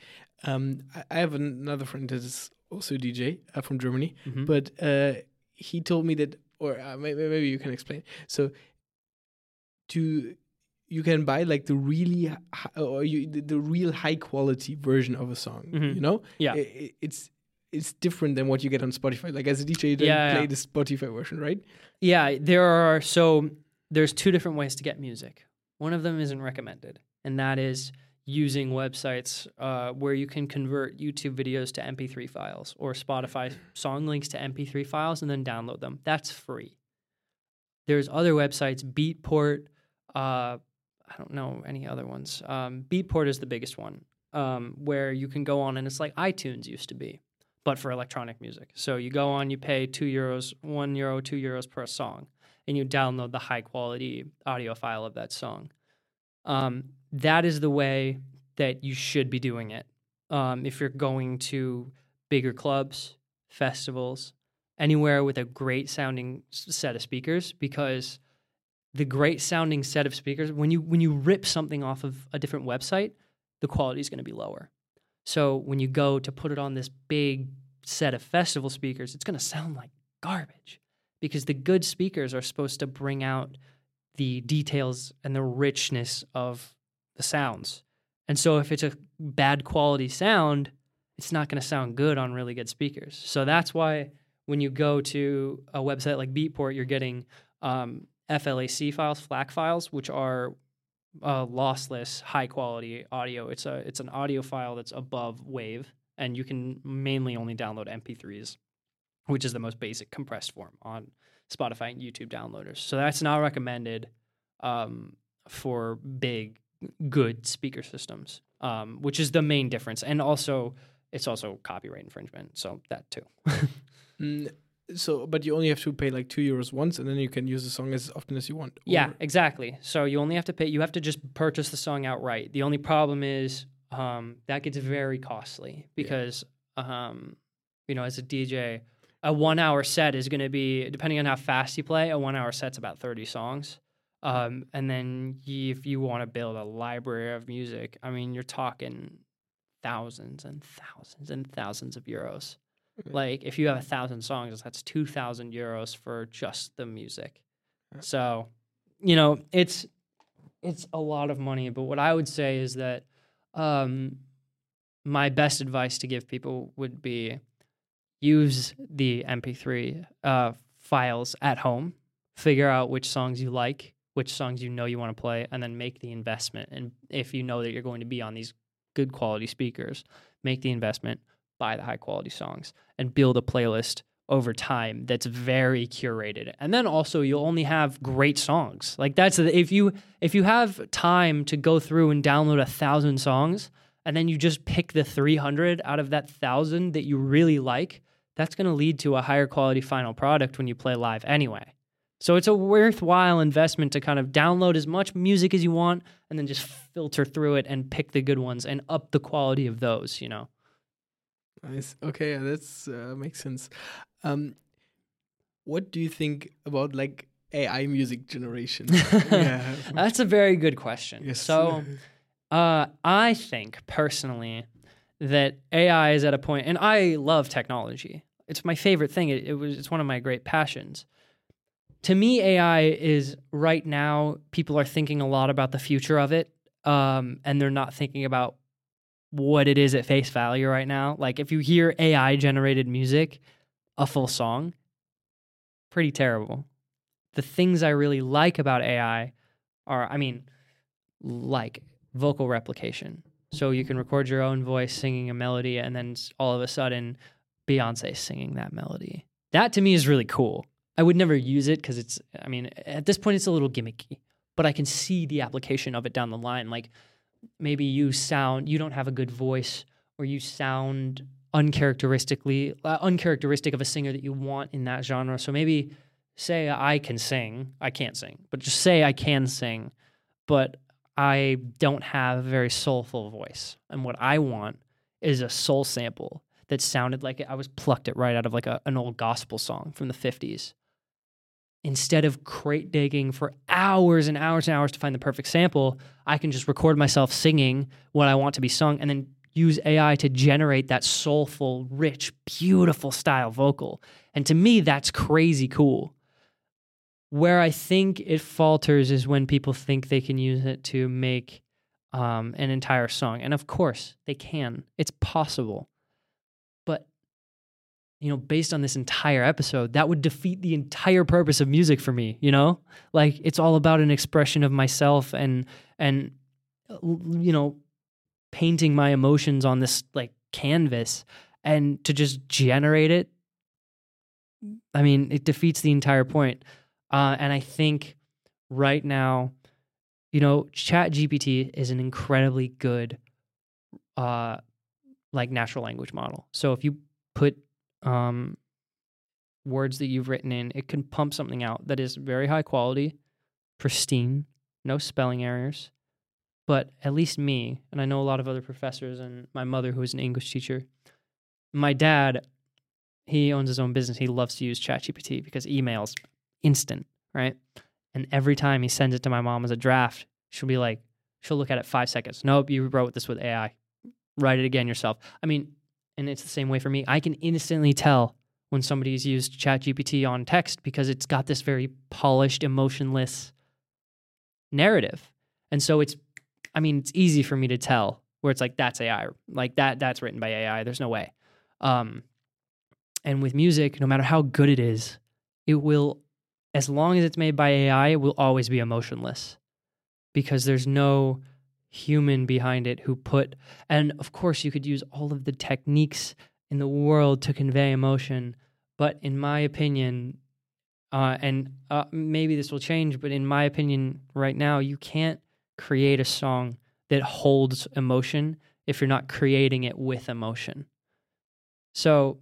Speaker 3: um, I, I have another friend that is also a DJ uh, from Germany,
Speaker 1: Mhm.
Speaker 3: but uh, he told me that, or uh, maybe, maybe you can explain. So, to you can buy like the really hi- or you the, the real high quality version of a song.
Speaker 1: Mhm.
Speaker 3: You know,
Speaker 1: Yeah.
Speaker 3: I- I- it's it's different than what you get on Spotify. Like as a DJ, you don't
Speaker 1: Yeah,
Speaker 3: play
Speaker 1: yeah.
Speaker 3: the Spotify version, right?
Speaker 1: Yeah, there are so there's two different ways to get music. One of them isn't recommended, and that is using websites uh, where you can convert YouTube videos to MP3 files or Spotify song links to MP3 files and then download them. That's free. There's other websites, Beatport. Uh, I don't know any other ones. Um, Beatport is the biggest one, um, where you can go on and it's like iTunes used to be, but for electronic music. So you go on, you pay two euros, one euro, two euros per song, and you download the high quality audio file of that song. Um, that is the way that you should be doing it. Um, if you're going to bigger clubs, festivals, anywhere with a great sounding set of speakers, because the great sounding set of speakers, when you when you rip something off of a different website, the quality is going to be lower. So when you go to put it on this big set of festival speakers, it's going to sound like garbage because the good speakers are supposed to bring out the details and the richness of the sounds. And so if it's a bad quality sound, it's not going to sound good on really good speakers. So that's why when you go to a website like Beatport, you're getting um, FLAC files, FLAC files, which are uh, lossless, high quality audio. It's a it's an audio file that's above Wave, and you can mainly only download MP3s, which is the most basic compressed form on Spotify and YouTube downloaders. So that's not recommended um, for big, good speaker systems, um, which is the main difference. And also, it's also copyright infringement. So that too.
Speaker 3: Mm, so, but you only have to pay like two euros once, and then you can use the song as often as you want.
Speaker 1: Yeah, exactly. So you only have to pay. You have to just purchase the song outright. The only problem is um, that gets very costly because, um, you know, as a DJ, a one-hour set is going to be depending on how fast you play. A one-hour set's about thirty songs, um, and then y if you want to build a library of music, I mean, you're talking thousands and thousands and thousands of euros.
Speaker 3: Yeah.
Speaker 1: Like if you have a thousand songs, that's two thousand euros for just the music.
Speaker 3: Yeah.
Speaker 1: So, you know, it's it's a lot of money. But what I would say is that um, my best advice to give people would be use the MP3 uh, files at home, figure out which songs you like, which songs you know you want to play, and then make the investment. And if you know that you're going to be on these good quality speakers, make the investment, buy the high quality songs, and build a playlist over time that's very curated. And then also you'll only have great songs. Like that's if you if you have time to go through and download a thousand songs and then you just pick the 300 out of that thousand that you really like, that's going to lead to a higher quality final product when you play live anyway. So it's a worthwhile investment to kind of download as much music as you want and then just filter through it and pick the good ones and up the quality of those, you know.
Speaker 3: Nice. Okay, yeah, that's uh, makes sense. Um, what do you think about like AI music generation? yeah.
Speaker 1: That's a very good question.
Speaker 3: Yes.
Speaker 1: So, uh, I think personally that AI is at a point, and I love technology. It's my favorite thing. It, it was. It's one of my great passions. To me, AI is right now. People are thinking a lot about the future of it, um, and they're not thinking about what it is at face value right now. Like if you hear AI generated music, a full song, pretty terrible. The things I really like about AI are, I mean, like vocal replication. So you can record your own voice singing a melody, and then all of a sudden, Beyonce singing that melody. That to me is really cool. I would never use it because it's, I mean, at this point, it's a little gimmicky, but I can see the application of it down the line. Like maybe you sound, you don't have a good voice, or you sound uncharacteristically uh, uncharacteristic of a singer that you want in that genre. So maybe say I can sing, I can't sing, but just say I can sing, but I don't have a very soulful voice. And what I want is a soul sample that sounded like it. I was plucked it right out of like a, an old gospel song from the 50s. Instead of crate digging for hours and hours and hours to find the perfect sample, I can just record myself singing what I want to be sung and then use AI to generate that soulful, rich, beautiful style vocal. And to me, that's crazy cool. Where I think it falters is when people think they can use it to make um, an entire song. And of course, they can, it's possible. You know, based on this entire episode, that would defeat the entire purpose of music for me, you know? Like, it's all about an expression of myself and, and, you know, painting my emotions on this like canvas. And to just generate it i mean it defeats the entire point. Uh, and i think right now you know ChatGPT is an incredibly good uh, like natural language model. So if you put um, words that you've written in it can pump something out that is very high quality pristine no spelling errors but at least me, and I know a lot of other professors, and my mother, who is an English teacher, my dad, he owns his own business. He loves to use ChatGPT because emails instant, right? And every time he sends it to my mom as a draft, she'll be like, she'll look at it five seconds. Nope, you wrote this with AI. Write it again yourself. I mean, and it's the same way for me. I can instantly tell when somebody's used ChatGPT on text because it's got this very polished, emotionless narrative. And so it's I mean, it's easy for me to tell where it's like that's AI, like that that's written by AI. There's no way. Um, and with music, no matter how good it is, it will, as long as it's made by AI, it will always be emotionless because there's no human behind it who put. And of course, you could use all of the techniques in the world to convey emotion, but in my opinion, uh, and uh, maybe this will change, but in my opinion, right now, you can't create a song that holds emotion if you're not creating it with emotion. So,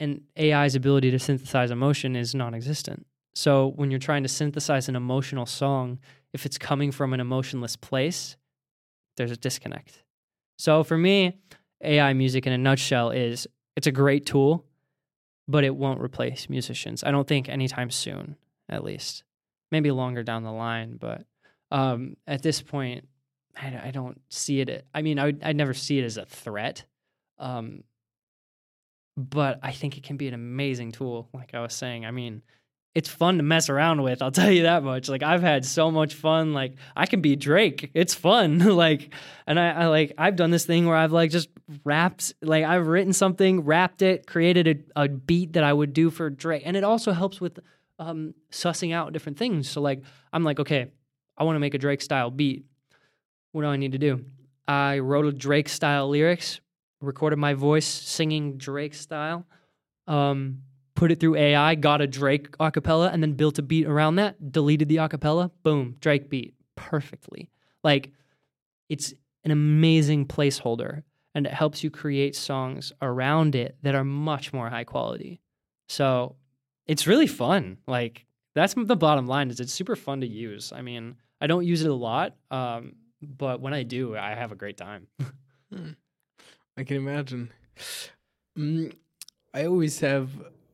Speaker 1: and AI's ability to synthesize emotion is non existent. So, when you're trying to synthesize an emotional song, if it's coming from an emotionless place, there's a disconnect. So, for me, AI music in a nutshell is it's a great tool, but it won't replace musicians. I don't think anytime soon, at least. Maybe longer down the line, but um, at this point, I, I, don't see it. I mean, I would, I'd never see it as a threat. Um, but I think it can be an amazing tool. Like I was saying, I mean, it's fun to mess around with. I'll tell you that much. Like I've had so much fun. Like I can be Drake. It's fun. like, and I, I, like I've done this thing where I've like just rapped. Like I've written something, rapped it, created a, a beat that I would do for Drake, and it also helps with um, sussing out different things. So like I'm like, okay, I want to make a Drake style beat. What do I need to do? I wrote a Drake style lyrics, recorded my voice singing Drake style, um, put it through AI, got a Drake acapella, and then built a beat around that, deleted the acapella, boom, Drake beat perfectly. Like it's an amazing placeholder and it helps you create songs around it that are much more high quality. So it's really fun. Like that's the bottom line is it's super fun to use. I mean, I don't use it a lot, um, but when I do, I have a great time.
Speaker 3: hmm. I can imagine. Mm, I always have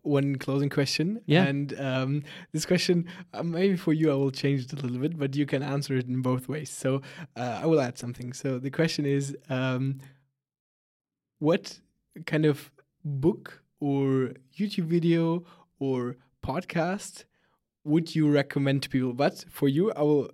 Speaker 3: one closing question.
Speaker 1: Yeah.
Speaker 3: And um, this question, uh, maybe for you, I will change it a little bit, but you can answer it in both ways. So uh, I will add something. So the question is um, what kind of book or YouTube video or podcast would you recommend to people? But for you, I will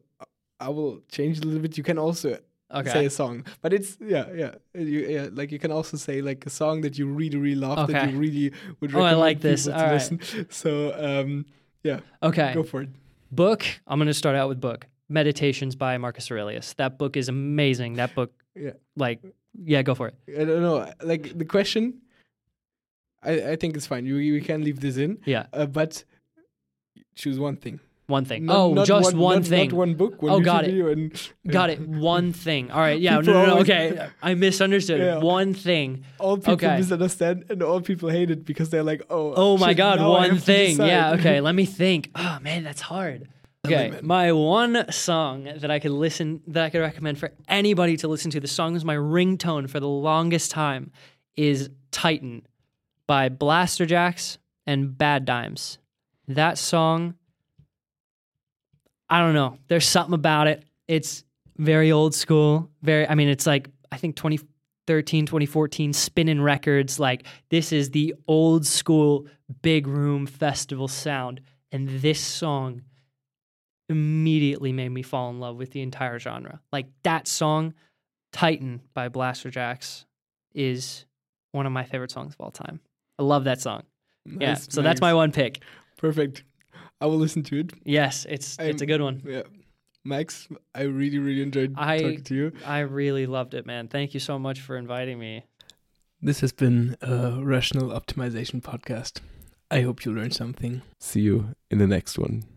Speaker 3: I will change a little bit. You can also
Speaker 1: okay.
Speaker 3: say a song, but it's yeah, yeah, you, yeah. Like you can also say like a song that you really, really love
Speaker 1: okay.
Speaker 3: that you really would.
Speaker 1: Recommend Oh, I like
Speaker 3: this.
Speaker 1: All right. Listen.
Speaker 3: So um, yeah.
Speaker 1: Okay.
Speaker 3: Go for it.
Speaker 1: Book. I'm going to start out with book. Meditations by Marcus Aurelius. That book is amazing. That book.
Speaker 3: Yeah.
Speaker 1: Like, yeah, go for it.
Speaker 3: I don't know. Like the question. I I think it's fine. You we can leave this in.
Speaker 1: Yeah.
Speaker 3: Uh, but choose one thing.
Speaker 1: One thing.
Speaker 3: Not-
Speaker 1: oh,
Speaker 3: not
Speaker 1: just one,
Speaker 3: not-
Speaker 1: thing.
Speaker 3: Not one book. One
Speaker 1: Oh, got it.
Speaker 3: and
Speaker 1: Got it. One thing. All right. Yeah. No, no, no. Okay. I misunderstood.
Speaker 3: Yeah.
Speaker 1: One thing.
Speaker 3: all people
Speaker 1: Okay.
Speaker 3: misunderstand and all people hate it because they're like, oh,
Speaker 1: Oh my God. One thing. Yeah. Okay. Let me think. Oh man, that's hard. Okay. My one song that I could listen, that I could recommend for anybody to listen to. The song was my ringtone for the longest time. Is Titan by Blasterjaxx and Badd Dimes. That song. I don't know. There's something about it. It's very old school. Very, I mean, it's like, I think 2013, 2014, spinning records. Like, this is the old school big room festival sound. And this song immediately made me fall in love with the entire genre. Like, that song, Titan by Blasterjaxx, is one of my favorite songs of all time. I love that song. yeah.
Speaker 3: Nice,
Speaker 1: So that's my one pick.
Speaker 3: perfect. I will listen to it.
Speaker 1: Yes, it's it's a
Speaker 3: I'm-
Speaker 1: good one.
Speaker 3: Yeah, Max, I really really enjoyed
Speaker 1: I-
Speaker 3: talking to you.
Speaker 1: I really loved it, man. Thank you so much for inviting me.
Speaker 3: This has been a rational optimization podcast. I hope you learned something.
Speaker 4: See you in the next one.